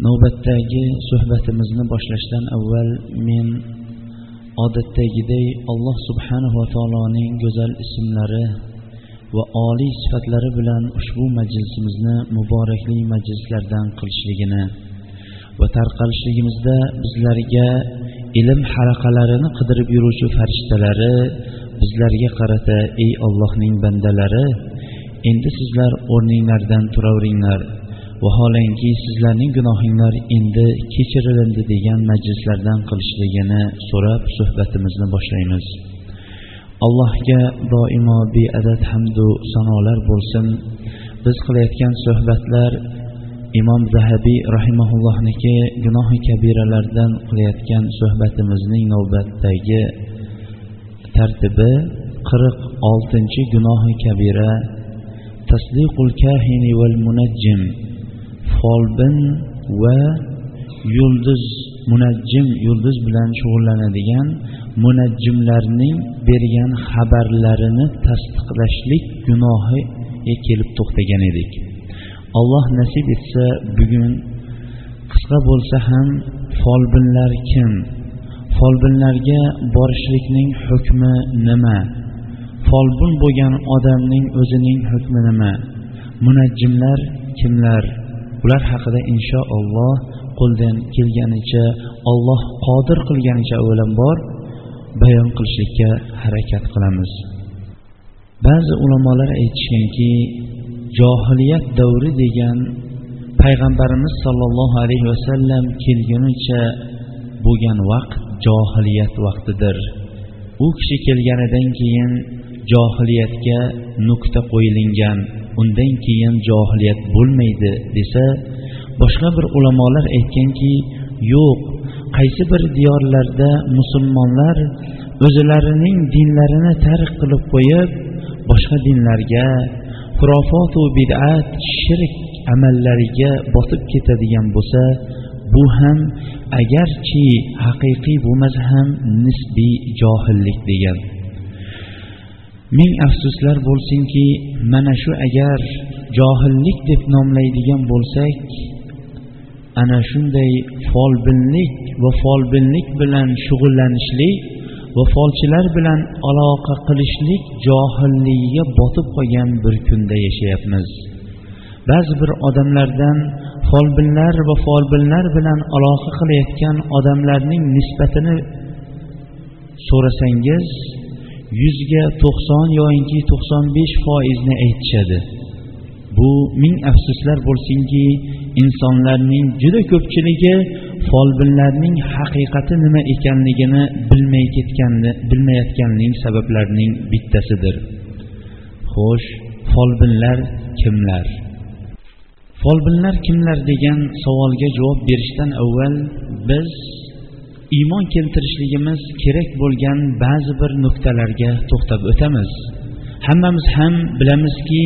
Navbatdagi suhbatimizni boshlashdan avval men odatdagiday alloh subhanahu va taoloning go'zal ismlari va oliy sifatlari bilan ushbu majlisimizni muborakli majlislardan qilishligini va tarqalishligimizda bizlarga ilm halaqalarini qidirib yuruvchi farishtalari bizlarga qarata ey ollohning bandalari endi sizlar o'rninglardan turaveringlar. Vaholanki sizlarning gunohinglar endi kechirilindi degan majlislardan qilishligini so'rab suhbatimizni boshlaymiz. Allohga doimo beadad hamdu sanolar bo'lsin. Biz qilayotgan suhbatlar imom zahabiy rahimaullohniki gunohi kabiralardan qilayotgan suhbatimizning navbatdagi tartibi qirq oltinchi gunohi kabira tasdiqul kahini val munajjim. Folbin va yulduz munajjim yulduz bilan shug'ullanadigan munajjimlarning bergan xabarlarini tasdiqlashlik gunohiga e kelib to'xtagan edik. Alloh nasib etsa bugun qisqa bo'lsa ham folbinlar kim? Folbinlarga borishlikning hukmi nima? Folbin bo'lgan odamning o'zining hukmi nima? Munajjimlar kimlar? Ular haqida inshaalloh qo'ldan kelganicha olloh qodir qilganicha avvalambor bayon qilishlikka harakat qilamiz. Ba'zi ulamolar aytishganki johiliyat davri degan payg'ambarimiz sollallohu alayhi vasallam kelgunicha bo'lgan vaqt johiliyat vaqtidir. U kishi kelganidan keyin johiliyatga nuqta qo'yilingan. Undan keyin johiliyat bo'lmaydi desa boshqa bir ulamolar aytganki yo'q qaysi bir diyorlarda musulmonlar o'zlarining dinlarini tark qilib qo'yib boshqa dinlarga xurofotu bid'at shirk amallariga botib ketadigan bo'lsa bu ham agarchi haqiqiy bo'lmasa ham nisbiy johillik degan. Ming afsuslar bo'lsinki mana shu agar johillik deb nomlaydigan bo'lsak ana shunday folbinlik va folbinlik bilan shug'ullanishlik va folchilar bilan aloqa qilishlik johilligiga botib qolgan bir kunda yashayapmiz. Ba'zi bir odamlardan folbinlar va folbinlar bilan aloqa qilayotgan odamlarning nisbatini so'rasangiz yuzga to'qson yoinki to'qson besh foizni aytishadi. Bu ming afsuslar bo'lsinki insonlarning juda ko'pchiligi folbinlarning haqiqati nima ekanligini bilmay ketganni bilmayotganning sabablarining bittasidir. Xo'sh folbinlar kimlar? Folbinlar kimlar degan savolga javob berishdan avval biz iymon keltirishligimiz kerak bo'lgan ba'zi bir nuqtalarga to'xtab o'tamiz. Hammamiz ham bilamizki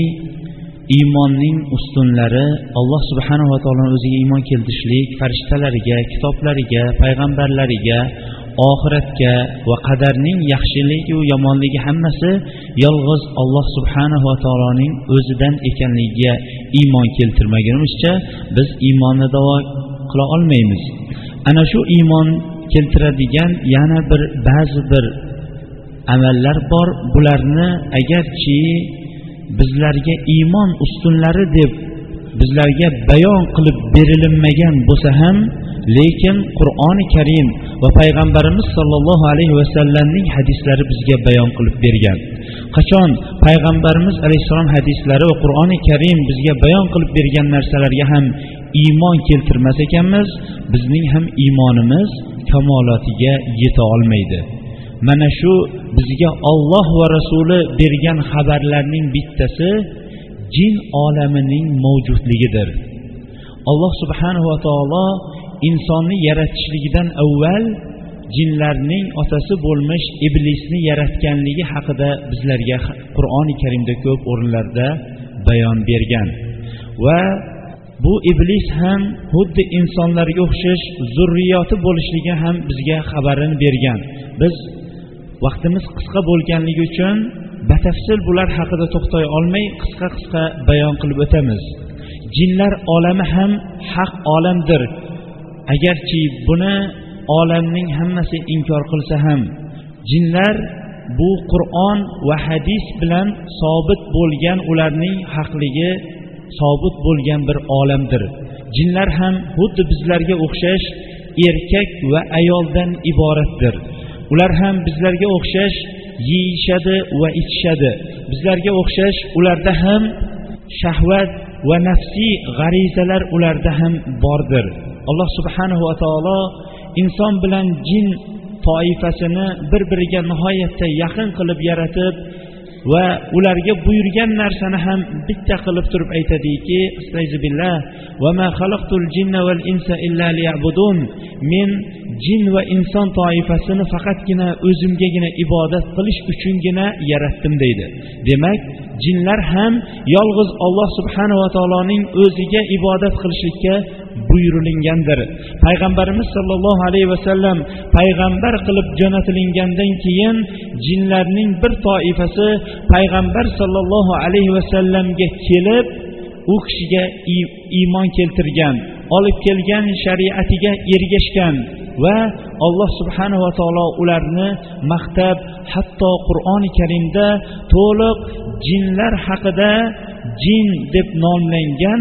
iymonning ustunlari alloh subhanava taoloni o'ziga iymon keltirishlik farishtalariga kitoblariga payg'ambarlariga oxiratga va qadarning yaxshiligu yomonligi hammasi yolg'iz alloh subhanava taoloning o'zidan ekanligiga iymon keltirmagunimizcha biz iymonni davo qila olmaymiz. Ana shu iymon keltiradigan yana bir ba'zi bir amallar bor. Bularni agarchi bizlarga iymon ustunlari deb bizlarga bayon qilib berilinmagan bo'lsa ham lekin qur'oni karim va payg'ambarimiz sollallohu alayhi vasallamning hadislari bizga bayon qilib bergan. Qachon payg'ambarimiz alayhissalom hadislari va qur'oni karim bizga bayon qilib bergan narsalarga ham iymon keltirmas ekanmiz bizning ham iymonimiz kamolotiga yeta olmaydi. Mana shu bizga olloh va rasuli bergan xabarlarning bittasi jin olamining mavjudligidir. Alloh subhanava taolo insonni yaratishligidan avval jinlarning otasi bo'lmish iblisni yaratganligi haqida bizlarga qur'oni karimda ko'p o'rinlarda bayon bergan va bu iblis ham xuddi insonlarga o'xshash zurriyoti bo'lishligi ham bizga xabarini bergan. Biz vaqtimiz qisqa bo'lganligi uchun batafsil bular haqida to'xtay olmay qisqa qisqa bayon qilib o'tamiz. Jinlar olami ham haq olamdir. Agarchi buni olamning hammasi inkor qilsa ham jinlar bu qur'on va hadis bilan sobit bo'lgan ularning haqligi sobit bo'lgan bir olamdir. Jinlar ham xuddi bizlarga o'xshash erkak va ayoldan iboratdir. Ular ham bizlarga o'xshash yeyishadi va ichishadi. Bizlarga o'xshash ularda ham shahvat va nafsiy g'arizalar ularda ham bordir. Alloh subhanahu va taolo inson bilan jin toifasini bir biriga nihoyatda yaqin qilib yaratib va ularga buyurgan narsani ham bitta qilib turib aytadiki men jin va inson toifasini faqatgina o'zimgagina ibodat qilish uchungina yaratdim deydi. Demak jinlar ham yolg'iz olloh subhanava taoloning o'ziga ibodat qilishlikka buyurilingandir. Payg'ambarimiz sollallohu alayhi vasallam payg'ambar qilib jo'natilingandan keyin jinlarning bir toifasi payg'ambar sollallohu alayhi vasallamga kelib u kishiga iymon keltirgan olib kelgan shariatiga ergashgan va alloh subhanava taolo ularni maqtab hatto qur'oni karimda to'liq jinlar haqida jin deb nomlangan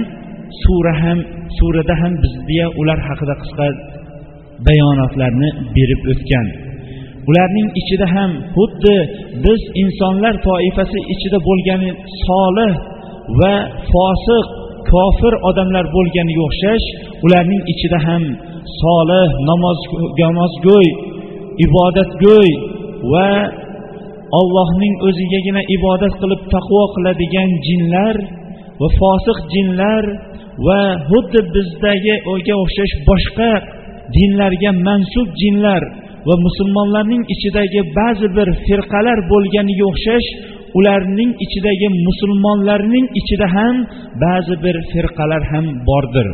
sura ham surada ham bizga ular haqida qisqa bayonotlarni berib o'tgan. Ularning ichida ham xuddi biz insonlar toifasi ichida bo'lgani solih va fosiq kofir odamlar bo'lganiga o'xshash ularning ichida ham solih namoz namozgo'y ibodatgo'y va ollohning o'zigagina ibodat qilib taqvo qiladigan jinlar va fosiq jinlar va xuddi bizdagi o'ga o'xshash boshqa dinlarga mansub jinlar va musulmonlarning ichidagi ba'zi bir firqalar bo'lganiga o'xshash ularning ichidagi musulmonlarning ichida ham ba'zi bir firqalar ham bordir.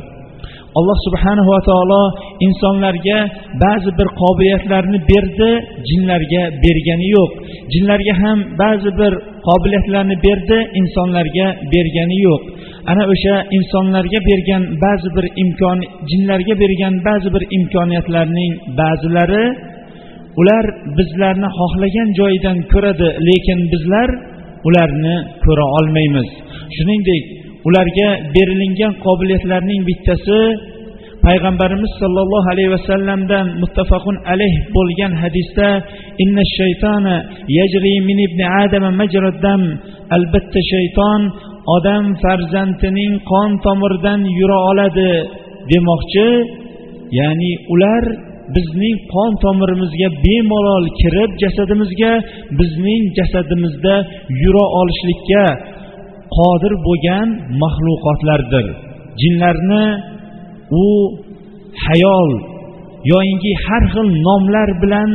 Alloh subhanahu va taolo insonlarga ba'zi bir qobiliyatlarni berdi jinlarga bergani yo'q. Jinlarga ham ba'zi bir qobiliyatlarni berdi insonlarga bergani yo'q. Ana o'sha insonlarga bergan ba'zi bir imkon jinlarga bergan ba'zi bir imkoniyatlarning ba'zilari ular bizlarni xohlagan joyidan ko'radi lekin bizlar ularni ko'ra olmaymiz. Shuningdek ularga berilingan qobiliyatlarning bittasi payg'ambarimiz sollallohu alayhi vasallamdan muttafaqun alayh bo'lgan hadisda inna shaytona yajri min ibni adama majraddam albatta shayton odam farzandining qon tomiridan yura oladi. Demoqchi ya'ni ular bizning qon tomirimizga bemalol kirib jasadimizga bizning jasadimizda yura olishlikka qodir bo'lgan maxluqotlardir. Jinlarni u hayol yoyinki har xil nomlar bilan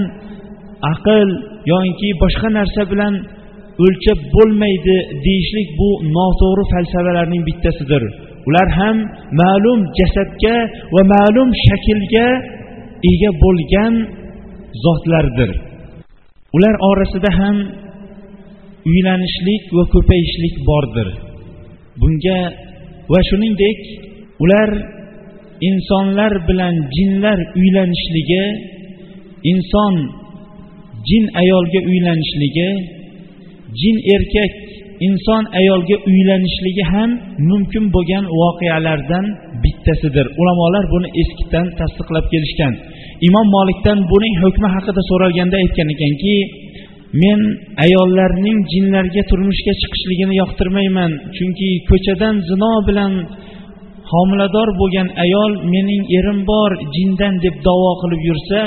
aql yoyinki boshqa narsa bilan o'lchab bo'lmaydi deyishlik bu noto'g'ri falsafalarning bittasidir. Ular ham ma'lum jasadga va ma'lum shaklga ega bo'lgan zotlardir. Ular orasida ham uylanishlik va ko'payishlik bordir. Bunga va shuningdek ular insonlar bilan jinlar uylanishligi inson jin ayolga uylanishligi jin erkak inson ayolga uylanishligi ham mumkin bo'lgan voqealardan bittasidir. Ulamolar buni eskidan tasdiqlab kelishgan. Imom molikdan buning hukmi haqida so'ralganda aytgan ekanki men ayollarning jinlarga turmushga chiqishligini yoqtirmayman chunki ko'chadan zino bilan homilador bo'lgan ayol mening erim bor jindan deb davo qilib yursa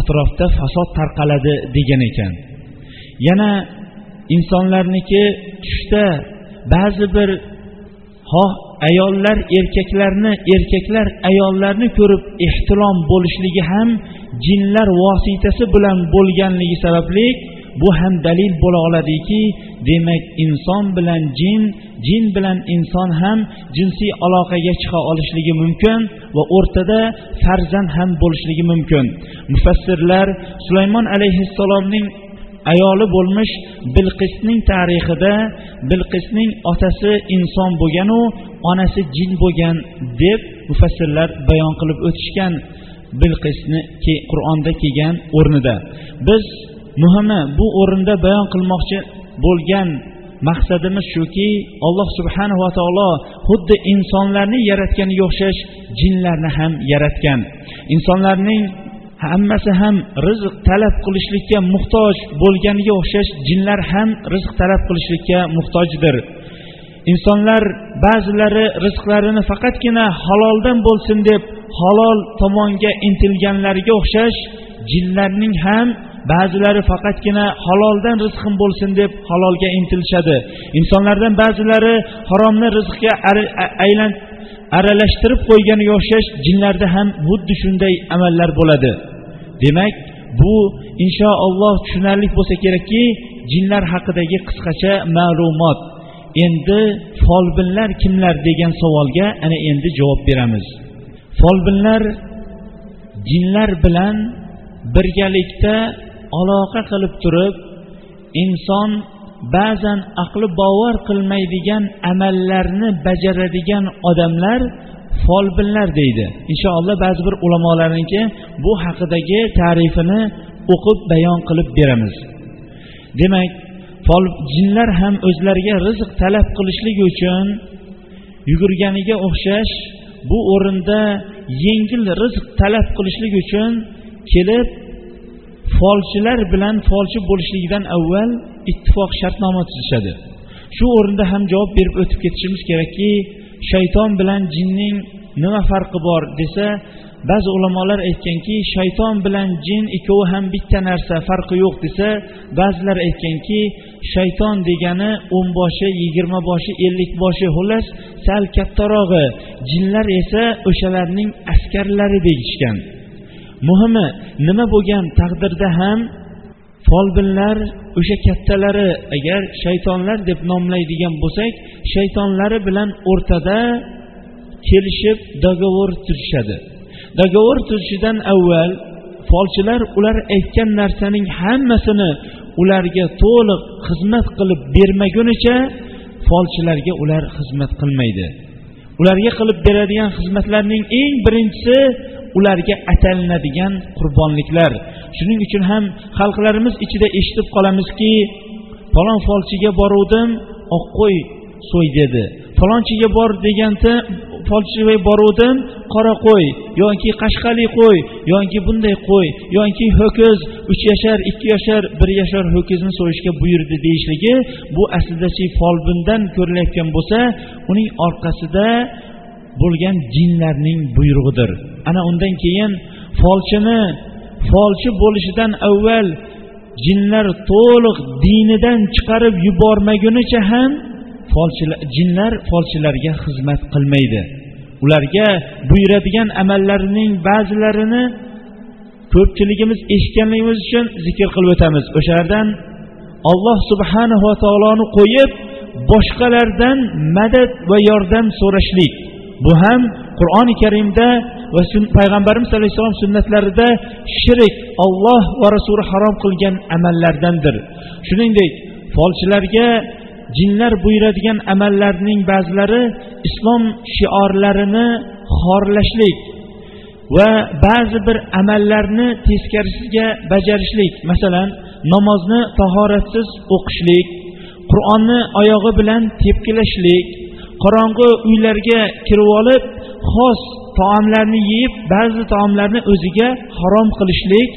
atrofda fasod tarqaladi degan ekan. Yana insonlarniki tushda ba'zi bir xoh ayollar erkaklarni erkaklar ayollarni ko'rib ehtilom bo'lishligi ham jinlar vositasi bilan bo'lganligi sababli bu ham dalil bo'la oladiki demak inson bilan jin jin bilan inson ham jinsiy aloqaga chiqa olishligi mumkin va o'rtada farzand ham bo'lishligi mumkin. Mufassirlar sulaymon alayhissalomning ayoli bo'lmish bilqisning tarixida bilqisning otasi inson bo'lganu onasi jin bo'lgan deb mufassirlar bayon qilib o'tishgan bilqisni qur'onda kelgan o'rnida. Biz muhimi bu o'rinda bayon qilmoqchi bo'lgan maqsadimiz shuki alloh subhanava taolo xuddi insonlarni yaratganga o'xshash jinlarni ham yaratgan. Insonlarning hammasi ham rizq talab qilishlikka muhtoj bo'lganiga o'xshash jinlar ham rizq talab qilishlikka muhtojdir. Insonlar ba'zilari rizqlarini faqatgina haloldan bo'lsin deb halol tomonga intilganlariga o'xshash jinlarning ham ba'zilari faqatgina haloldan rizqim bo'lsin deb halolga intilishadi. Insonlardan ba'zilari haromni rizqga aylan aralashtirib qo'yganiga o'xshash jinlarda ham xuddi shunday amallar bo'ladi. Demak bu inshaalloh tushunarli bo'lsa kerakki jinlar haqidagi qisqacha ma'lumot. Endi folbinlar kimlar degan savolga ana endi javob beramiz. Folbinlar jinlar bilan birgalikda aloqa qilib turib inson ba'zan aqli bovar qilmaydigan amallarni bajaradigan odamlar folbinlar deydi. Inshaalloh ba'zi bir ulamolarniki bu haqidagi ta'rifini o'qib bayon qilib beramiz. Demak jinlar ham o'zlariga rizq talab qilishligi uchun yugurganiga o'xshash bu o'rinda yengil rizq talab qilishlik uchun kelib folchilar bilan folchi bo'lishligidan avval ittifoq shartnoma tuzishadi. Shu o'rinda ham javob berib o'tib ketishimiz kerakki shayton bilan jinning nima farqi bor desa ba'zi ulamolar aytganki shayton bilan jin ikkovi ham bitta narsa farqi yo'q desa ba'zilar aytganki shayton degani o'n boshi yigirma boshi ellik boshi xullas sal kattarog'i jinlar esa o'shalarning askarlari deyishgan. Muhimi nima bo'lgan taqdirda ham folbinlar o'sha kattalari agar shaytonlar deb nomlaydigan bo'lsak shaytonlari bilan o'rtada kelishib dogovor tuzishadi. Dogovor tuzishidan avval folchilar ular aytgan narsaning hammasini ularga to'liq xizmat qilib bermagunicha folchilarga ular xizmat qilmaydi. Ularga qilib beradigan xizmatlarning eng birinchisi ularga atalinadigan qurbonliklar. Shuning uchun ham xalqlarimiz ichida eshitib qolamizki falon folchiga boruvdim oq qo'y so'y dedi. Falonchiga bor deganda folchiga boruvdim qora qo'y yoki qashqali qo'y yoki bunday qo'y yoki ho'kiz uch yashar ikki yashar bir yashar ho'kizni so'yishga buyurdi deyishligi bu aslidachi folbindan ko'rilayotgan bo'lsa uning orqasida bo'lgan jinlarning buyrug'idir. Ana undan keyin folchini folchi bo'lishidan avval jinlar to'liq dinidan chiqarib yubormagunicha ham folchilar jinlar folchilarga xizmat qilmaydi. Ularga buyuradigan amallarining ba'zilarini ko'pchiligimiz eshitganligimiz uchun zikr qilib o'tamiz. O'shalardan alloh subhanava taoloni qo'yib boshqalardan madad va yordam so'rashlik. Bu ham qur'oni karimda va payg'ambarimiz alayhissalom sunnatlarida shirik olloh va rasuli harom qilgan amallardandir. Shuningdek folchilarga jinlar buyuradigan amallarning ba'zilari islom shiorlarini xorlashlik va ba'zi bir amallarni teskarisiga bajarishlik. Masalan namozni tahoratsiz o'qishlik qur'onni oyog'i bilan tepkilashlik qorong'i uylarga kirib olib xos taomlarni yeyib ba'zi taomlarni o'ziga harom qilishlik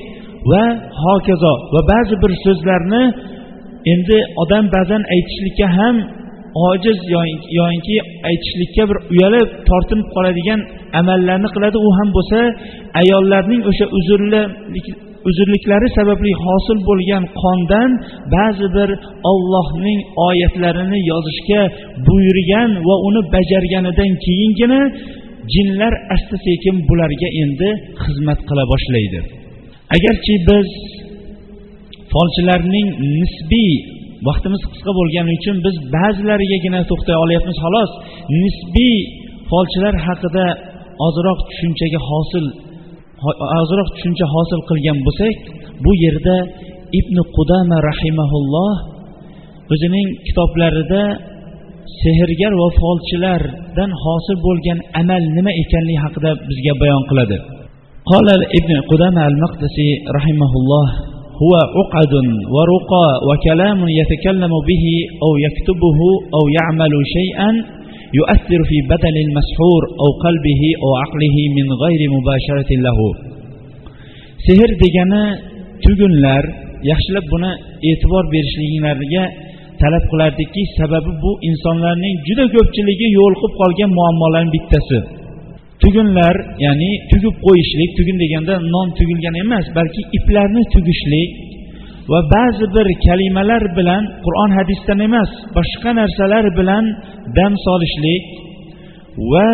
va hokazo va ba'zi bir so'zlarni endi odam ba'zan aytishlikka ham ojiz yoinki aytishlikka bir uyalib tortinib qoladigan amallarni qiladi. U ham bo'lsa ayollarning o'sha uzrli uzrliklari sababli hosil bo'lgan qondan ba'zi bir ollohning oyatlarini yozishga buyurgan va uni bajarganidan keyingina jinlar asta sekin bularga endi xizmat qila boshlaydi. Agarchi biz folchilarning nisbiy vaqtimiz qisqa bo'lgani uchun biz ba'zilarigagina to'xtay olyapmiz xolos nisbiy folchilar haqida ozroq tushunchaga hosil ozroq tushuncha hosil qilgan bo'lsak bu yerda ibn qudama rahimaulloh o'zining kitoblarida sehrgar va folchilardan hosil bo'lgan amal nima ekanligi haqida bizga bayon qiladi قال ابن قدامة المقدسي رحمه الله هو عقد ورقى وكلام يتكلم به أو يكتبه أو يعمل شيئا يؤثر في بدن المسحور أو قلبه أو عقله من غير مباشرة له sehr degani tugunlar yaxshilab buni e'tibor berishliklaringlarga talab qilardikki sababi bu insonlarning juda ko'pchiligi yo'liqib qolgan muammolarning bittasi tugunlar ya'ni tugib qo'yishlik tugun deganda non tugilgan emas balki iplarni tugishlik va ba'zi bir kalimalar bilan qur'on hadisdan emas boshqa narsalar bilan dam solishlik va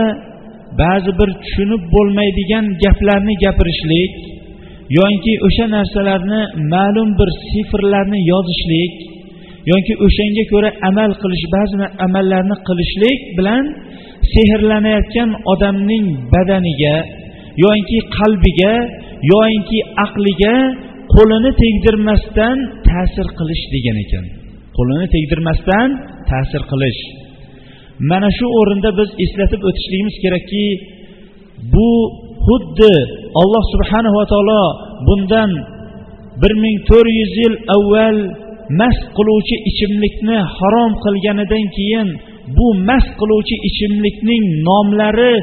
ba'zi bir tushunib bo'lmaydigan gaplarni gapirishlik yoki o'sha narsalarni ma'lum bir sifrlarni yozishlik yoki o'shanga ko'ra amal qilish ba'zi amallarni qilishlik bilan sehrlanayotgan odamning badaniga yoinki qalbiga yoinki aqliga qo'lini tegdirmasdan ta'sir qilish degan ekan. Qo'lini tegdirmasdan ta'sir qilish. Mana shu o'rinda biz eslatib o'tishligimiz kerakki bu xuddi alloh subhanava taolo bundan bir ming to'rt yuz yil avval mast qiluvchi ichimlikni harom qilganidan keyin bu mast qiluvchi ichimlikning nomlari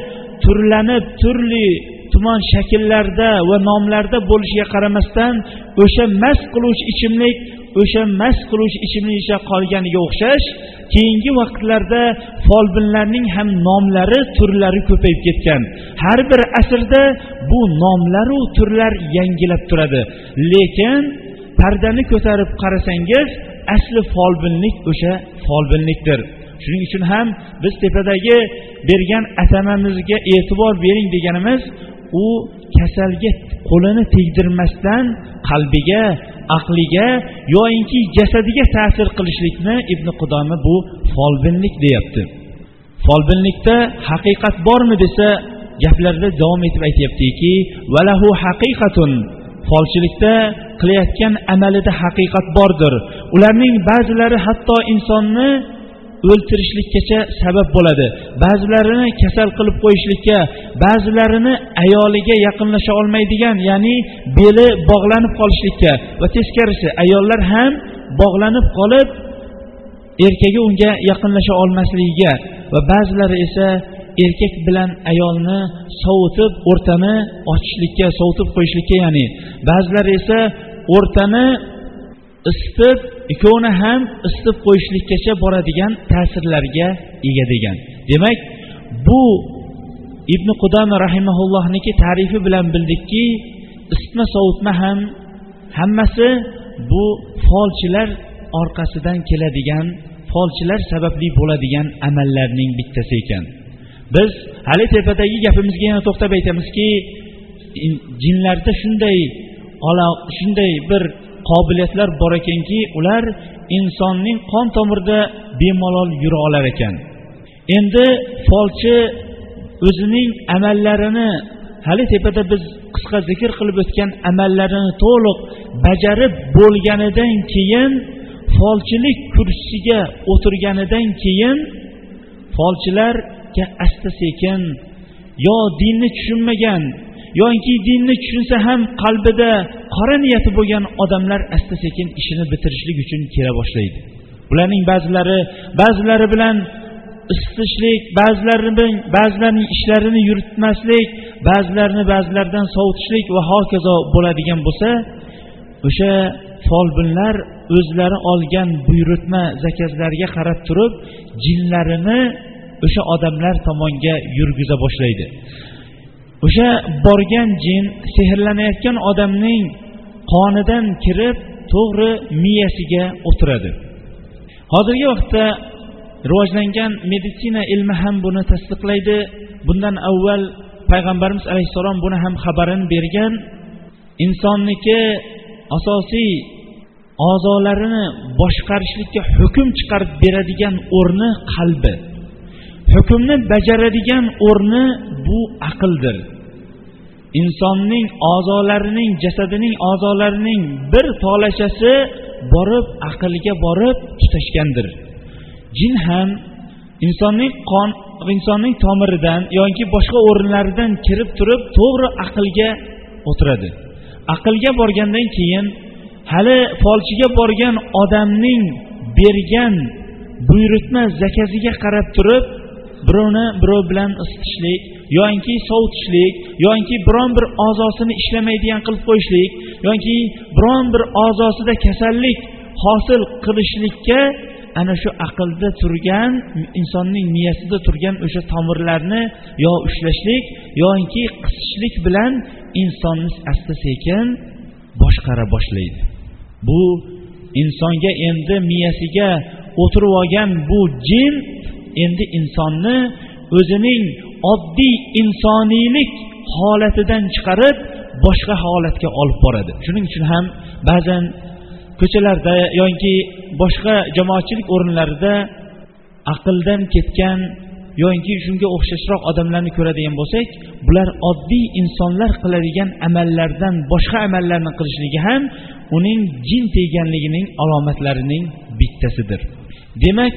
turlanib turli tuman shakllarda va nomlarda bo'lishiga qaramasdan o'sha mast qiluvchi ichimlik o'sha mast qiluvchi ichimlikcha qolganiga o'xshash keyingi vaqtlarda folbinlarning ham nomlari turlari ko'payib ketgan. Har bir asrda bu nomlaru turlar yangilab turadi. Lekin pardani ko'tarib qarasangiz asli folbinlik o'sha folbinlikdir. Shuning uchun ham biz tepadagi bergan atamamizga e'tibor bering deganimiz u kasalga qo'lini tegdirmasdan qalbiga aqliga yoyinki jasadiga ta'sir qilishlikni ibn qudoma bu folbinlik deyapti. Folbinlikda haqiqat bormi desa gaplarda davom etib aytyaptiki valahu haqiqatun. Folchilikda qilayotgan amalida haqiqat bordir. Ularning ba'zilari hatto insonni o'ltirishlikkacha sabab bo'ladi. Ba'zilarini kasal qilib qo'yishlikka ba'zilarini ayoliga yaqinlasha olmaydigan ya'ni beli bog'lanib qolishlikka. Va teskarisi ayollar ham bog'lanib qolib erkagi unga yaqinlasha olmasligiga va ba'zilari esa erkak bilan ayolni sovutib o'rtani ochishlikka sovutib qo'yishlikka ya'ni ba'zilari esa o'rtani isitib ikkovini ham isitib qo'yishlikkacha boradigan ta'sirlarga ega degan. Demak bu ibn qudama rahimaullohniki tarifi bilan bildikki isitma sovutma ham hammasi bu folchilar orqasidan keladigan folchilar sababli bo'ladigan amallarning bittasi ekan. Biz hali tepadagi gapimizga yana to'xtab aytamizki jinlarda shunday shunday bir qobiliyatlar bor ekanki ular insonning qon tomirida bemalol yura olar ekan. Endi folchi o'zining amallarini hali tepada biz qisqa zikr qilib o'tgan amallarini to'liq bajarib bo'lganidan keyin folchilik kursisiga o'tirganidan keyin folchilarga asta sekin yo dinni tushunmagan yoki dinni tushunsa ham qalbida qora niyati bo'lgan odamlar asta sekin ishini bitirishlik uchun kela boshlaydi. Ularning ba'zilari ba'zilari bilan isitishlik ba'zilarini ba'zilarining ishlarini yuritmaslik ba'zilarini ba'zilaridan sovutishlik va hokazo bo'ladigan bo'lsa o'sha folbinlar o'zlari olgan buyurtma zakazlarga qarab turib jinlarini o'sha odamlar tomonga yurgiza boshlaydi. O'sha borgan jin sehrlanayotgan odamning qonidan kirib to'g'ri miyasiga o'tiradi. Hozirgi vaqtda rivojlangan meditsina ilmi ham buni tasdiqlaydi. Bundan avval payg'ambarimiz alayhissalom buni ham xabarini bergan. Insonniki asosiy a'zolarini boshqarishlikka hukm chiqarib beradigan o'rni qalbi. Hukmni bajaradigan o'rni bu aqldir. Insonning a'zolarining jasadining a'zolarining bir tolashasi borib aqlga borib tutashgandir. Jin ham insonning qon insonning tomiridan yoki boshqa o'rinlaridan kirib turib to'g'ri aqlga o'tiradi. Aqlga borgandan keyin hali folchiga borgan odamning bergan buyurtma zakaziga qarab turib birovni birov bilan isitishlik yoinki sovutishlik yoinki biron bir a'zosini ishlamaydigan qilib qo'yishlik yoki biron bir a'zosida kasallik hosil qilishlikka ana shu aqlda turgan insonning miyasida turgan o'sha tomirlarni yo ushlashlik yoinki qisishlik bilan insonni asta sekin boshqara boshlaydi. Bu insonga endi miyasiga o'tirib olgan bu jin endi insonni o'zining oddiy insoniylik holatidan chiqarib boshqa holatga olib boradi. Shuning uchun ham ba'zan ko'chalarda yoki boshqa jamoatchilik o'rinlarida aqldan ketgan yoki shunga o'xshashroq odamlarni ko'radigan bo'lsak bular oddiy insonlar qiladigan amallardan boshqa amallarni qilishligi ham uning jin teganligining alomatlarining bittasidir. Demak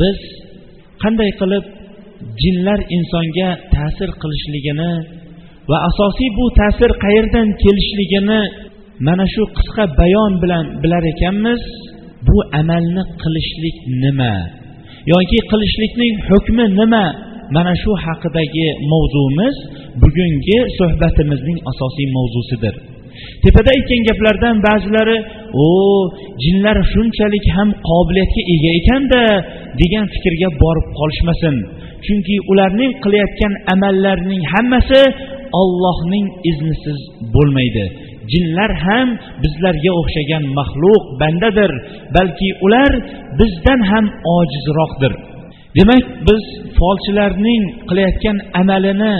biz qanday qilib jinlar insonga ta'sir qilishligini va asosiy bu ta'sir qayerdan kelishligini mana shu qisqa bayon bilan bilar ekanmiz. Bu amalni qilishlik nima yoki qilishlikning hukmi nima? Mana shu haqidagi mavzumiz bugungi suhbatimizning asosiy mavzusidir. Tepada aytgan gaplardan ba'zilari o jinlar shunchalik ham qobiliyatga ega ekanda degan fikrga borib qolishmasin. Chunki ularning qilayotgan amallarining hammasi ollohning iznisiz bo'lmaydi. Jinlar ham bizlarga o'xshagan maxluq bandadir balki ular bizdan ham ojizroqdir. Demak biz folchilarning qilayotgan amalini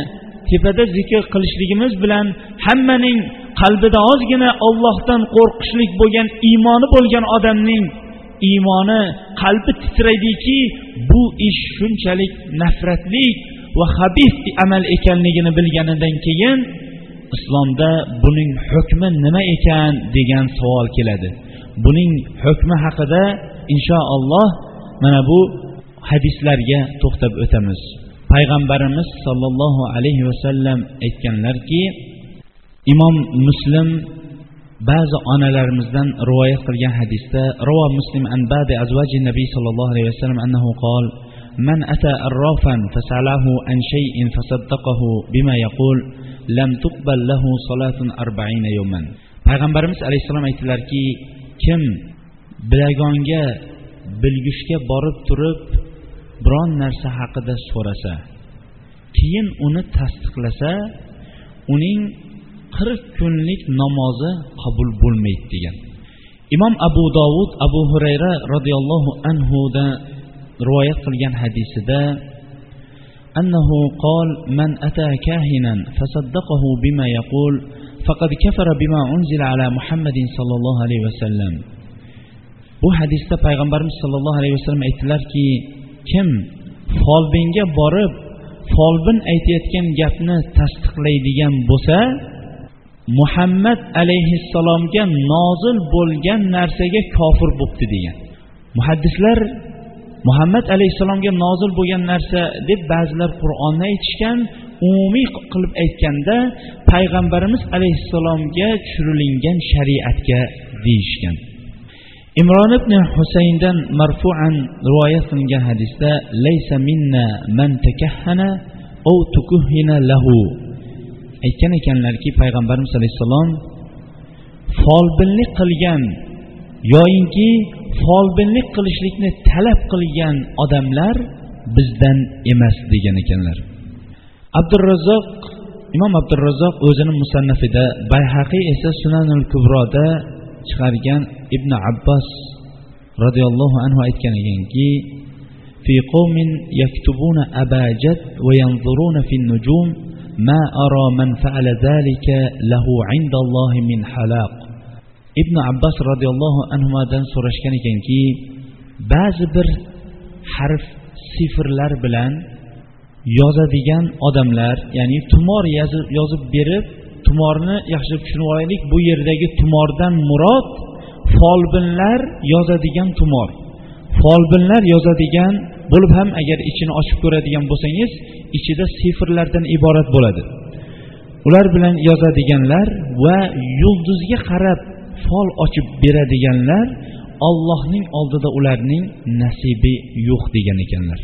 tepada zikr qilishligimiz bilan hammaning qalbida ozgina ollohdan qo'rqishlik bo'lgan iymoni bo'lgan odamning iymoni qalbi titraydiki bu ish shunchalik nafratli va habis amal ekanligini bilganidan keyin islomda buning hukmi nima ekan degan savol keladi. Buning hukmi haqida inshaalloh mana bu hadislarga to'xtab o'tamiz. Payg'ambarimiz sollallohu alayhi vasallam aytganlarki imom muslim ba'zi onalarimizdan rivoyat qilgan hadisda ravo muslim an ba'di azvaji nabiy sollallohu alayhi vasallam annahu qol من أتى الرافا فسأله عن شيء فصدقه بما يقول لم تقبل له صلاة أربعين يوما payg'ambarimiz alayhissalom aytdilarki kim bilagonga bilguchga borib turib biron narsa haqida so'rasa keyin uni tasdiqlasa uning qirq kunlik namozi qabul bo'lmaydi degan imom abu dovud abu hurayra roziyallohu anhudan rivoyat qilgan hadisida أنه قال من أتى كاهنا فصدقه بما يقول فقد كفر بما أنزل على محمد صلى الله عليه وسلم bu hadisda payg'ambarimiz sollallohu alayhi vasallam aytdilarki kim folbinga borib folbin aytayotgan gapni tasdiqlaydigan bo'lsa muhammad alayhissalomga nozil bo'lgan narsaga kofir bo'libdi degan. Muhaddislar muhammad alayhissalomga nozil bo'lgan narsa deb ba'zilar qur'onni aytishgan umumiy qilib aytganda payg'ambarimiz alayhissalomga tushirilingan shariatga deyishgan. Imron ibn husayndan marfuan rivoyat qilingan hadisda laysa minna man takahhana aw lahu. aytgan ekanlarki payg'ambarimiz alayhissalom folbinlik qilgan yoyinki folbinlik qilishlikni talab qilgan odamlar bizdan emas degan ekanlar abdurazzoq imom abdurazzoq o'zini musannafida bayhaqiy esa sunanul kubroda chiqargan ibn abbos roziyallohu anhu aytgan ekanki في قوم يكتبون أباجد وينظرون في النجوم ما أرى من فعل ذلك له عند الله من حلاق ibn abbos roziyallohu anhudan so'rashgan ekanki ba'zi bir harf sifrlar bilan yozadigan odamlar ya'ni tumor yozib berib tumorni yaxshi tushunib olaylik bu yerdagi tumordan murod folbinlar yozadigan tumor folbinlar yozadigan bo'lib ham agar ichini ochib ko'radigan bo'lsangiz ichida sifrlardan iborat bo'ladi ular bilan yozadiganlar va yulduzga qarab fol ochib beradiganlar ollohning oldida ularning nasibi yo'q degan ekanlar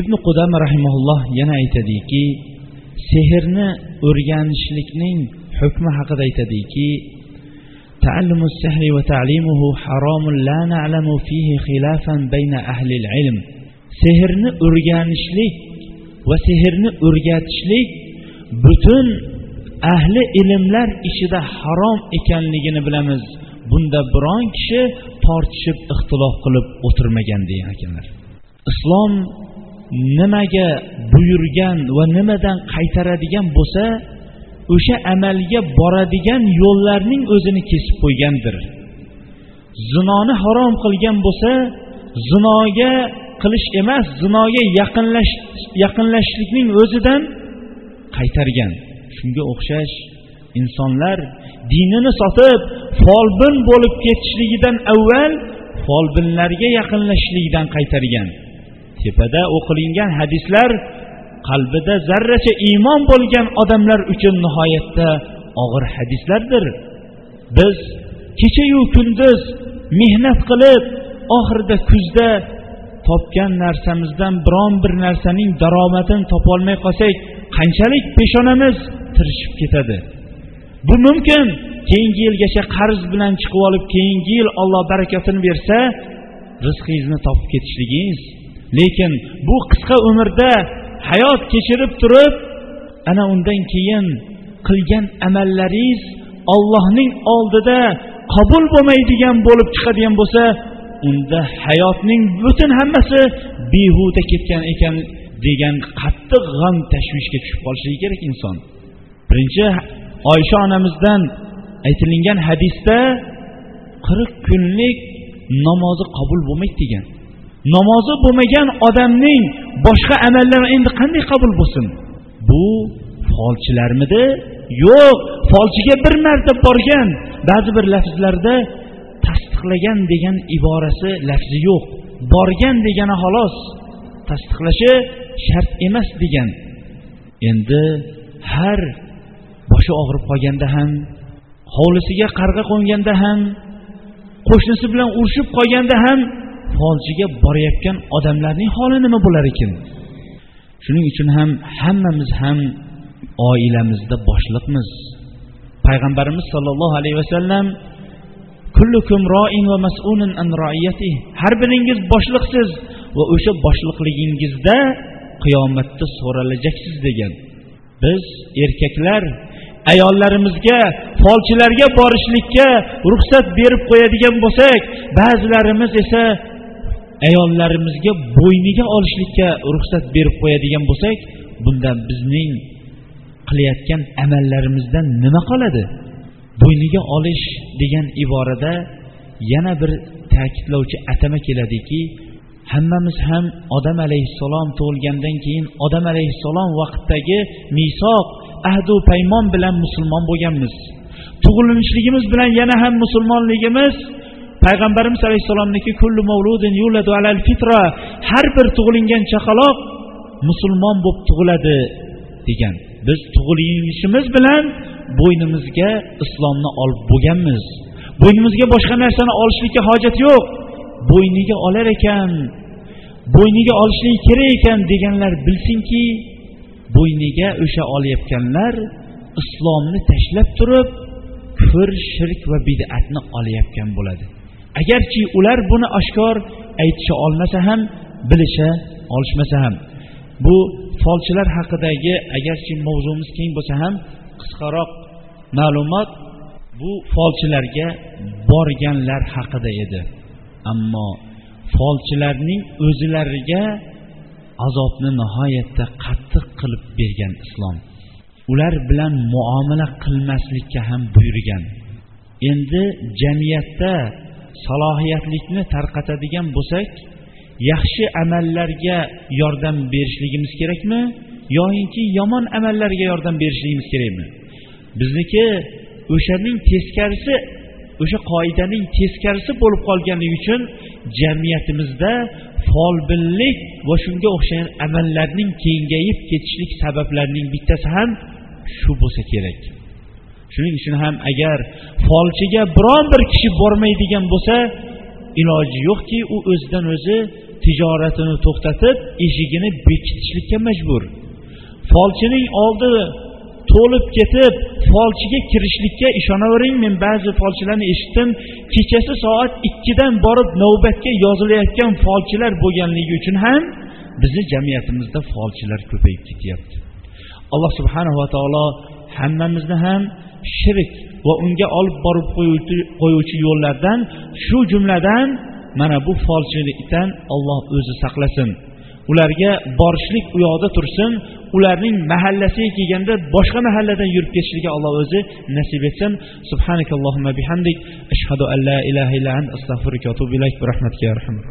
ibn qudam rahimaulloh yana aytadiki sehrni o'rganishlikning hukmi haqida aytadiki تعلم السحر وتعليمه حرام لا نعلم فيه خلافا بين أهل العلم sehrni o'rganishlik va sehrni o'rgatishlik butun ahli ilmlar ichida harom ekanligini bilamiz. Bunda biron kishi tortishib ixtilof qilib o'tirmagan degan ekanlar islom nimaga buyurgan va nimadan qaytaradigan bo'lsa o'sha amalga boradigan yo'llarning o'zini kesib qo'ygandir. Zinoni harom qilgan bo'lsa zinoga qilish emas zinoga yaqinlash yaqinlashishlikning o'zidan qaytargan. Shunga o'xshash insonlar dinini sotib folbin bo'lib ketishligidan avval folbinlarga yaqinlashishligidan qaytargan. Tepada o'qilingan hadislar qalbida zarracha iymon bo'lgan odamlar uchun nihoyatda og'ir hadislardir. Biz kechayu kunduz mehnat qilib oxirida kuzda topgan narsamizdan biron bir narsaning daromadini topolmay qolsak qanchalik peshonamiz tirishib ketadi? Bu mumkin. Keyingi yilgacha qarz bilan chiqib olib keyingi yil olloh barakatini bersa rizqingizni topib ketishligingiz. Lekin bu qisqa umrda hayot kechirib turib ana undan keyin qilgan amallaringiz ollohning oldida qabul bo'lmaydigan bo'lib chiqadigan bo'lsa unda hayotning butun hammasi behuda ketgan ekan degan qattiq g'am tashvishga tushib qolishligi kerak inson. Birinchi oysha onamizdan aytilingan hadisda qirq kunlik namozi qabul bo'lmaydi degan. Namozi bo'lmagan odamning boshqa amallari endi qanday qabul bo'lsin? Bu folchilarmidi yo'q folchiga bir marta borgan ba'zi bir lafzlarda tasdiqlagan degan iborasi lafzi yo'q. Borgan degani xolos tasdiqlashi shart emas degan. Endi har boshi og'rib qolganda ham hovlisiga qarg'a qo'nganda ham qo'shnisi bilan urushib qolganda ham folchiga borayotgan odamlarning holi nima bo'lar ekan? Shuning uchun ham hammamiz ham oilamizda boshliqmiz. Payg'ambarimiz sollallohu alayhi vasallam kullukum roin va mas'ulun an har biringiz boshliqsiz va o'sha boshliqligingizda qiyomatda so'ralajaksiz degan. Biz erkaklar ayollarimizga folchilarga borishlikka ruxsat berib qo'yadigan bo'lsak ba'zilarimiz esa ayollarimizga bo'yniga olishlikka ruxsat berib qo'yadigan bo'lsak bunda bizning qilayotgan amallarimizdan nima qoladi? Bo'yniga olish degan iborada yana bir ta'kidlovchi atama keladiki hammamiz ham odam alayhissalom tug'ilgandan keyin odam alayhissalom vaqtidagi misoq ahdu paymon bilan musulmon bo'lganmiz. Tug'ilinishligimiz bilan yana ham musulmonligimiz payg'ambarimiz alayhissalomniki kullu mavludin yuladu alal fitra har bir tug'ilingan chaqaloq musulmon bo'lib tug'iladi degan. Biz tug'ilishimiz bilan bo'ynimizga islomni olib bo'lganmiz. Bo'ynimizga boshqa narsani olishlikka hojat yo'q. Bo'yniga olar ekan. Bo'yniga olishligi kerak ekan deganlar bilsinki bo'yniga o'sha olayotganlar islomni tashlab turib kufr shirk va bid'atni olayotgan bo'ladi. Agarchi ular buni oshkor aytisha olmasa ham bilisha olishmasa ham. Bu folchilar haqidagi agarchi mavzumiz keng bo'lsa ham qisqaroq ma'lumot bu folchilarga borganlar haqida edi. Ammo folchilarning o'zlariga azobni nihoyatda qattiq qilib bergan islom. Ular bilan muomala qilmaslikka ham buyurgan. Endi jamiyatda salohiyatlikni tarqatadigan bo'lsak yaxshi amallarga yordam berishligimiz kerakmi? Yoyinki yomon amallarga yordam berishligimiz kerakmi? Bizniki o'shaning teskarisi o'sha qoidaning teskarisi bo'lib qolganligi uchun jamiyatimizda folbinlik va shunga o'xshagan amallarning kengayib ketishlik sabablarining bittasi ham shu bo'lsa kerak. Shuning uchun ham agar folchiga biron bir kishi bormaydigan bo'lsa iloji yo'qki u o'zidan o'zi tijoratini to'xtatib eshigini bekitishlikka majbur. Folchining oldi to'lib ketib folchiga kirishlikka ishonavering men ba'zi folchilarni eshitdim. Kechasi soat ikkidan borib navbatga yozilayotgan folchilar bo'lganligi uchun ham bizni jamiyatimizda folchilar ko'payib ketyapti. Alloh subhanava taolo hammamizni ham shirk va unga olib borib qo'yuvchi yo'llardan shu jumladan mana bu folchilikdan olloh o'zi saqlasin ularga borishlik u yoqda tursin ularning mahallasiga kelganda boshqa mahalladan yurib ketishligi alloh o'zi nasib etsin subhanakallohumma bihamdik ashhadu an la ilaha illa ant astag'firuka va atubu ilayk bi rahmatika ya arhamar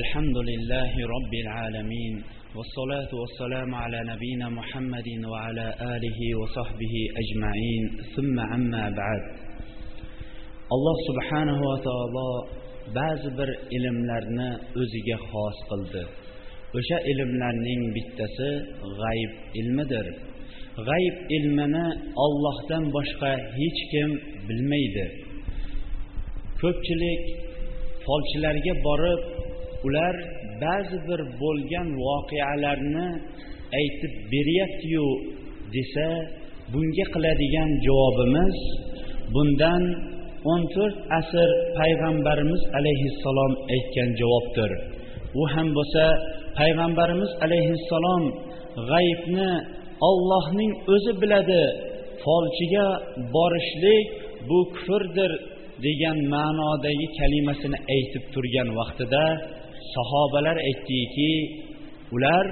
الحمد لله رب العالمين والصلاة والسلام على نبينا محمد وعلى آله وصحبه أجمعين ثم عما بعد alloh subhanahu va taolo ba'zi bir ilmlarni o'ziga xos qildi. O'sha ilmlarning bittasi g'ayb ilmidir. G'ayb ilmini ollohdan boshqa hech kim bilmaydi. Ko'pchilik folchilarga borib ular ba'zi bir bo'lgan voqealarni aytib beryaptiyu desa bunga qiladigan javobimiz bundan o'n to'rt asr payg'ambarimiz alayhissalom aytgan javobdir. U ham bo'lsa payg'ambarimiz alayhissalom g'ayibni ollohning o'zi biladi folchiga borishlik bu kufrdir degan ma'nodagi kalimasini aytib turgan vaqtida sahobalar aytdiki ular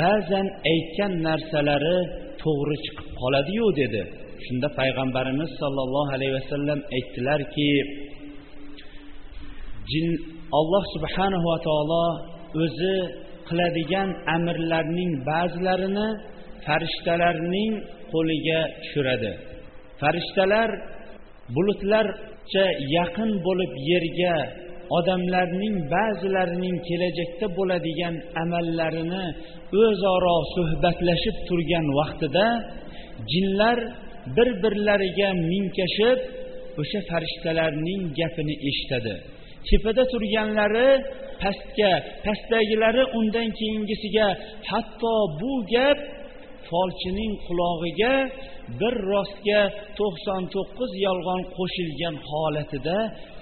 ba'zan aytgan narsalari to'g'ri chiqib qoladiyu dedi. Shunda payg'ambarimiz sollallohu alayhi vasallam aytdilarki jin alloh subhanahu va taolo o'zi qiladigan amrlarning ba'zilarini farishtalarning qo'liga tushiradi. Farishtalar bulutlarcha yaqin bo'lib yerga odamlarning ba'zilarining kelajakda bo'ladigan amallarini o'zaro suhbatlashib turgan vaqtida jinlar bir birlariga minkashib o'sha farishtalarning gapini eshitadi. Tepada turganlari pastga pastdagilari undan keyingisiga hatto bu gap folchining qulog'iga bir rostga to'qson to'qqiz yolg'on qo'shilgan holatida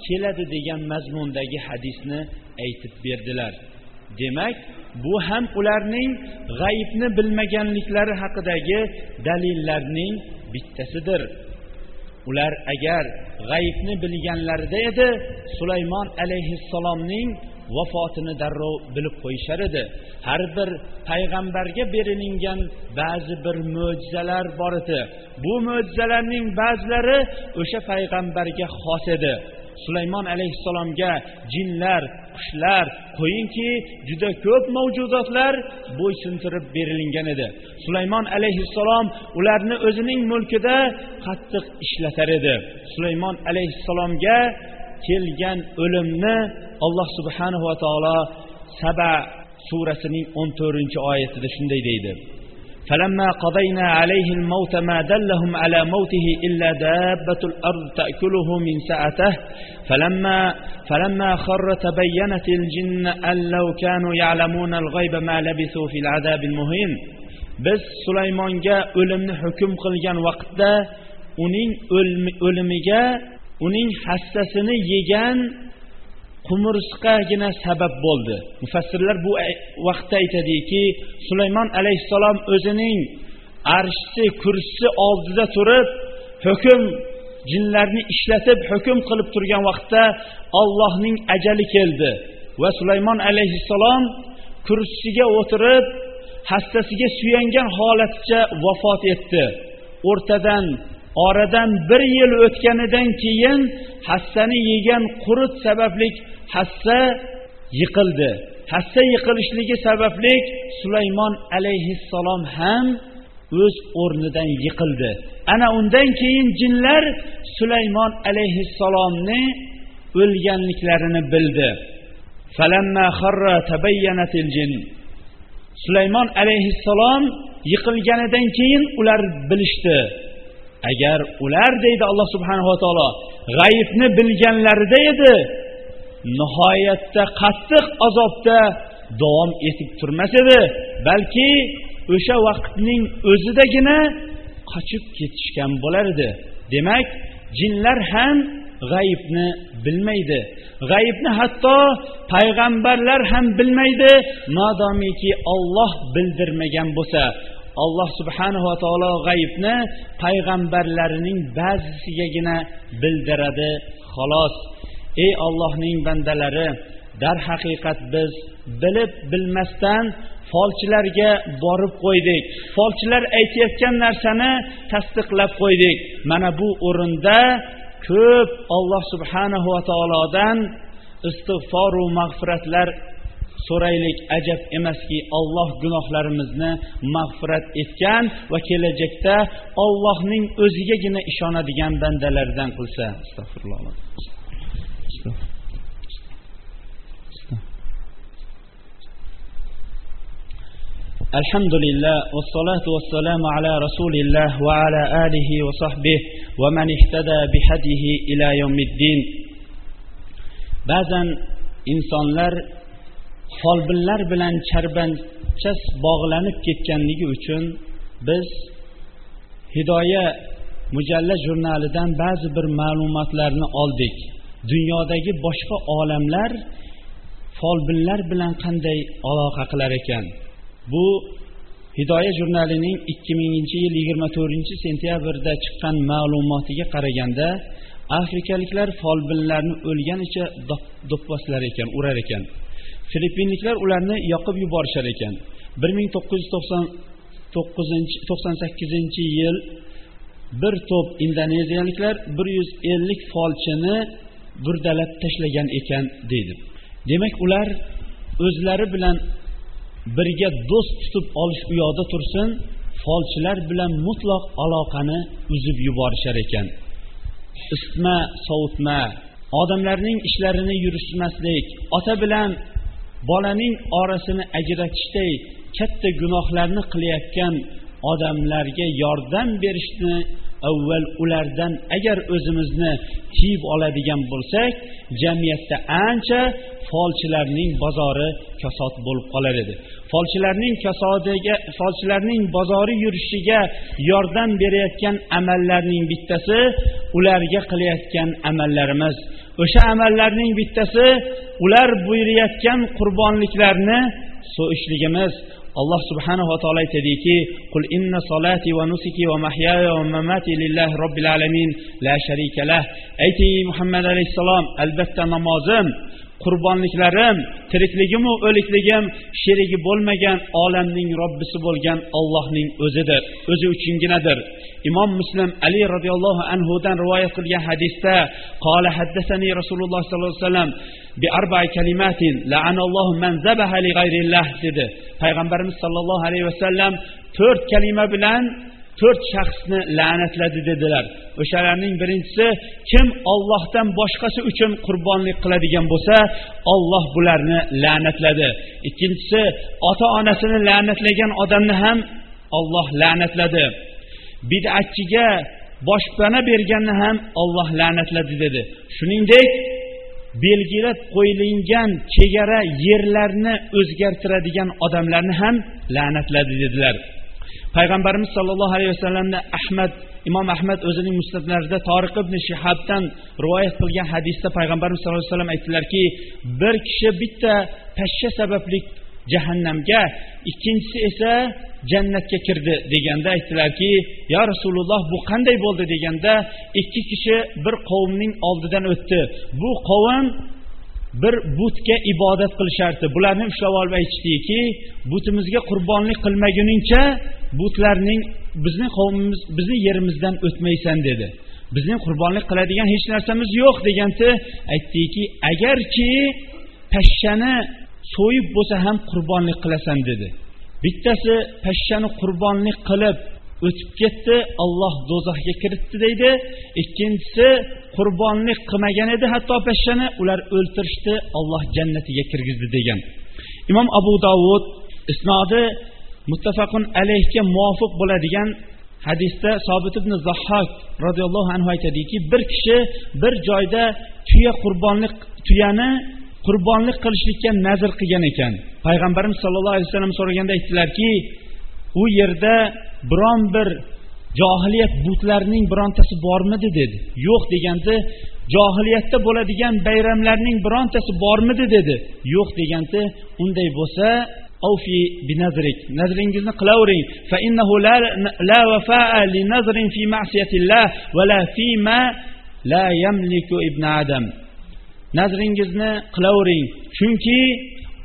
keladi degan mazmundagi hadisni aytib berdilar. Demak bu ham ularning g'ayibni bilmaganliklari haqidagi dalillarning bittasidir. Ular agar g'ayibni bilganlarida edi sulaymon alayhissalomning vafotini darrov bilib qo'yishar edi. Har bir payg'ambarga berilingan ba'zi bir mo'jizalar bor edi. Bu mo'jizalarning ba'zilari o'sha payg'ambarga xos edi. Sulaymon alayhissalomga jinlar qushlar qo'yingki juda ko'p mavjudotlar bo'ysuntirib berilingan edi. Sulaymon alayhissalom ularni o'zining mulkida qattiq ishlatar edi. Sulaymon alayhissalomga kelgan o'limni alloh subhanahu va taolo saba surasining o'n to'rtinchi oyatida shunday deydi. فلما قضينا عليه الموت ما دلهم على موته إلا دابة الأرض تأكله من سأته فلما, فلما خر تبينت الجن أن لو كانوا يعلمون الغيب ما لبثوا في العذاب المهين. biz sulaymonga o'limni hukm qilgan vaqtda uning o'limiga uning hassasini yegan qumursqagina sabab bo'ldi. Mufassirlar bu vaqtda aytadiki sulaymon alayhissalom o'zining arshisi kursisi oldida turib hukm jinlarni ishlatib hukm qilib turgan vaqtda ollohning ajali keldi. Va sulaymon alayhissalom kursisiga o'tirib hassasiga suyangan holatcha vafot etdi. O'rtadan oradan bir yil o'tganidan keyin hassani yegan qurut sababli hassa yiqildi. Hassa yiqilishligi sababli sulaymon alayhissalom ham o'z o'rnidan yiqildi. Ana undan keyin jinlar sulaymon alayhissalomni o'lganliklarini bildi. Sulaymon alayhissalom yiqilganidan keyin ular bilishdi. Agar ular deydi alloh subhanava taolo g'ayibni bilganlarida edi nihoyatda qattiq azobda davom etib turmas edi. Balki o'sha vaqtning o'zidagina qochib ketishgan bo'lar edi. Demak jinlar ham g'ayibni bilmaydi. G'ayibni hatto payg'ambarlar ham bilmaydi madomiki olloh bildirmagan bo'lsa. Alloh subhanava taolo g'ayibni payg'ambarlarining ba'zisigagina bildiradi. Xolos. Ey ollohning bandalari darhaqiqat biz bilib bilmasdan folchilarga borib qo'ydik. Folchilar aytayotgan narsani tasdiqlab qo'ydik. Mana bu o'rinda ko'p olloh subhanahu va taolodan istig'foru mag'firatlar so'raylik ajab emaski olloh gunohlarimizni mag'firat etgan va kelajakda ollohning o'zigagina ishonadigan bandalardan qilsa astag'firulloh الحمد لله والصلاة والسلام على رسول الله وعلى آله وصحبه ومن اهتدى بهديه إلى يوم الدين ba'zan insonlar folbinlar bilan charbanchas bog'lanib ketganligi uchun biz hidoya mujalla jurnalidan ba'zi bir ma'lumotlarni oldik. Dunyodagi boshqa olamlar folbinlar bilan qanday aloqa qilar ekan? Bu hidoya jurnalining ikki minginchi yil yigirma to'rtinchi sentyabrda chiqqan ma'lumotiga qaraganda afrikaliklar folbinlarni o'lganicha do'pposlar ekan urar ekan. Filippinliklar ularni yoqib yuborishar ekan. bir ming to'qqiz yuz to'qson to'qqizinchi to'qson sakkizinchi yil bir to'p indoneziyaliklar bir yuz ellik folchini burdalab tashlagan ekan deydi. Demak ular o'zlari bilan birga do'st tutib olish u yoqda tursin folchilar bilan mutlaq aloqani uzib yuborishar ekan. Isitma sovutma odamlarning ishlarini yurishmaslik ota bilan bolaning orasini ajratishday katta gunohlarni qilayotgan odamlarga yordam berishni avval ulardan agar o'zimizni tiyib oladigan bo'lsak jamiyatda ancha folchilarning bozori kasod bo'lib qolar edi. Folchilarning kasodiga folchilarning bozori yurishiga yordam berayotgan amallarning bittasi ularga qilayotgan amallarimiz. O'sha amallarning bittasi ular buyurayotgan qurbonliklarni so'yishligimiz alloh subhanava taolo aytadiki qul inna solati va nusuki va mahyaya va mamati lillahi robbil alamin la sharikalah ayting muhammad alayhissalom albatta namozim qurbonliklarim tirikligimu o'likligim sherigi bo'lmagan olamning robbisi bo'lgan ollohning o'zidir o'zi uchunginadir. Imom muslim ali roziyallohu anhudan rivoyat qilgan hadisda qola haddasani rasululloh sollallohu alayhi vasallam la'anallohu man zabaha li dedi. Payg'ambarimiz sollallohu alayhi vasallam to'rt kalima bilan to'rt shaxsni la'natladi dedilar. O'shalarning birinchisi kim ollohdan boshqasi uchun qurbonlik qiladigan bo'lsa olloh bularni la'natladi. Ikkinchisi ota onasini la'natlagan odamni ham olloh la'natladi. Bid'atchiga boshpana berganni ham olloh la'natladi dedi. Shuningdek belgilab qo'yilgan chegara yerlarni o'zgartiradigan odamlarni ham la'natladi dedilar. Payg'ambarimiz sollallohu alayhi vasallamni ahmad imom ahmad o'zining musnatlarida toriq ibn shihabdan rivoyat qilgan hadisda payg'ambarimiz sallallohu alayhi vasallam aytdilarki bir kishi bitta pashsha sababli jahannamga ikkinchisi esa jannatga kirdi deganda aytdilarki yo rasululloh bu qanday bo'ldi? deganda ikki kishi bir qavmning oldidan o'tdi. Bu qavm bir butga ibodat qilishardi. Bularni ushlab olib aytishdiki butimizga qurbonlik qilmaguningcha butlarning bizni qavmimiz bizni yerimizdan o'tmaysan dedi. Bizning qurbonlik qiladigan hech narsamiz yo'q deganda aytdiki agarki pashshani so'yib bo'lsa ham qurbonlik qilasan dedi. Bittasi pashshani qurbonlik qilib o'tib ketdi olloh do'zaxga kiritdi deydi. Ikkinchisi qurbonlik qilmagan edi hatto pashshani ular o'ltirishdi olloh jannatiga kirgizdi degan. Imom abu davud isnodi muttafaqun alayhga muvofiq bo'ladigan hadisda sobit ibn zahhok roziyallohu anhu aytadiki bir kishi bir joyda tuya qurbonlik tuyani qurbonlik qilishlikka nazr qilgan ekan. Payg'ambarimiz sollallohu alayhi vasallam so'raganda aytdilarki u yerda biron bir johiliyat butlarining birontasi bormidi dedi. Yo'q deganda johiliyatda bo'ladigan bayramlarning birontasi bormidi dedi. Yo'q deganda unday bo'lsa avfi binazrik nazringizni qilavering. Fa innahu la la wafa'a li nazrin fi ma'siyatillah va la fi ma la yamliku ibn adam. Nazringizni qilavering. Chunki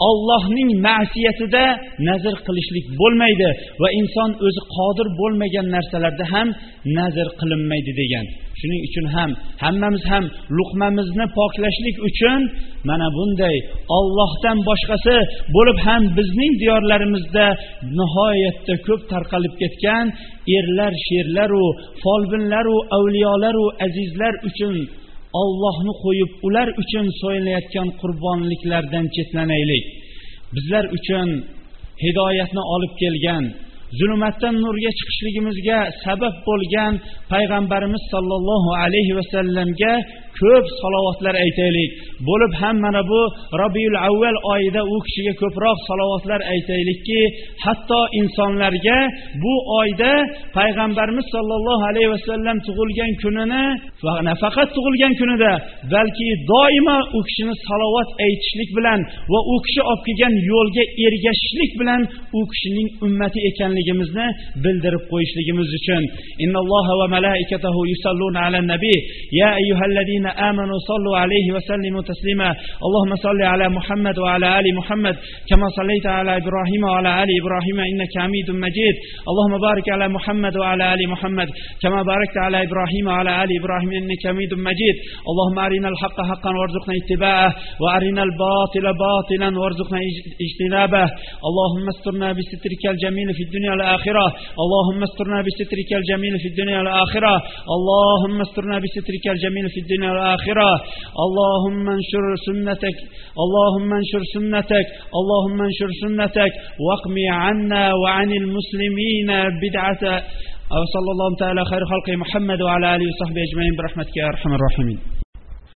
ollohning ma'siyatida nazr qilishlik bo'lmaydi va inson o'zi qodir bo'lmagan narsalarda ham nazr qilinmaydi degan. Shuning uchun ham hammamiz ham luqmamizni poklashlik uchun mana bunday ollohdan boshqasi bo'lib ham bizning diyorlarimizda nihoyatda ko'p tarqalib ketgan erlar sherlaru folbinlaru avliyolaru azizlar uchun ollohni qo'yib ular uchun so'yilayotgan qurbonliklardan chetlanaylik bizlar uchun hidoyatni olib kelgan zulmatdan nurga chiqishligimizga sabab bo'lgan payg'ambarimiz sollallohu alayhi vasallamga ko'p salovatlar aytaylik. Bo'lib ham mana bu robiul avval oyida u kishiga ko'proq salovatlar aytaylikki hatto insonlarga bu oyda payg'ambarimiz sollallohu alayhi vasallam tug'ilgan kunini nafaqat tug'ilgan kunida balki doimo u kishini salovat aytishlik bilan va u kishi olib kelgan yo'lga ergashishlik bilan u kishining ummati ekanligimizni bildirib qo'yishligimiz uchun innalloha va malaikatahu yusalluna ala nabiy ya ayyuhallazina amanu sallu alayhi va sallimu taslima allohumma salli ala muhammad va ala ali muhammad kama sallaita ala ibrohima va ala ali ibrohima innaka hamidum majid اللهم بارك على محمد وعلى ال محمد كما باركت على إبراهيم وعلى ال إبراهيم انك حميد مجيد اللهم ارنا الحق حقا وارزقنا اتباعه وارنا الباطل باطلا وارزقنا اجتنابه اللهم استرنا بسترك الجميل في الدنيا والآخرة اللهم استرنا بسترك الجميل في الدنيا والآخرة اللهم استرنا بسترك الجميل في الدنيا والآخرة اللهم انشر سنتك. اللهم انشر سنتك. اللهم انشر سنتك. واقم عنا وعن المسلمين بدعة. صلى الله تعالى خير خلق محمد وعلى آله وصحبه أجمعين برحمتك يا أرحم الراحمين.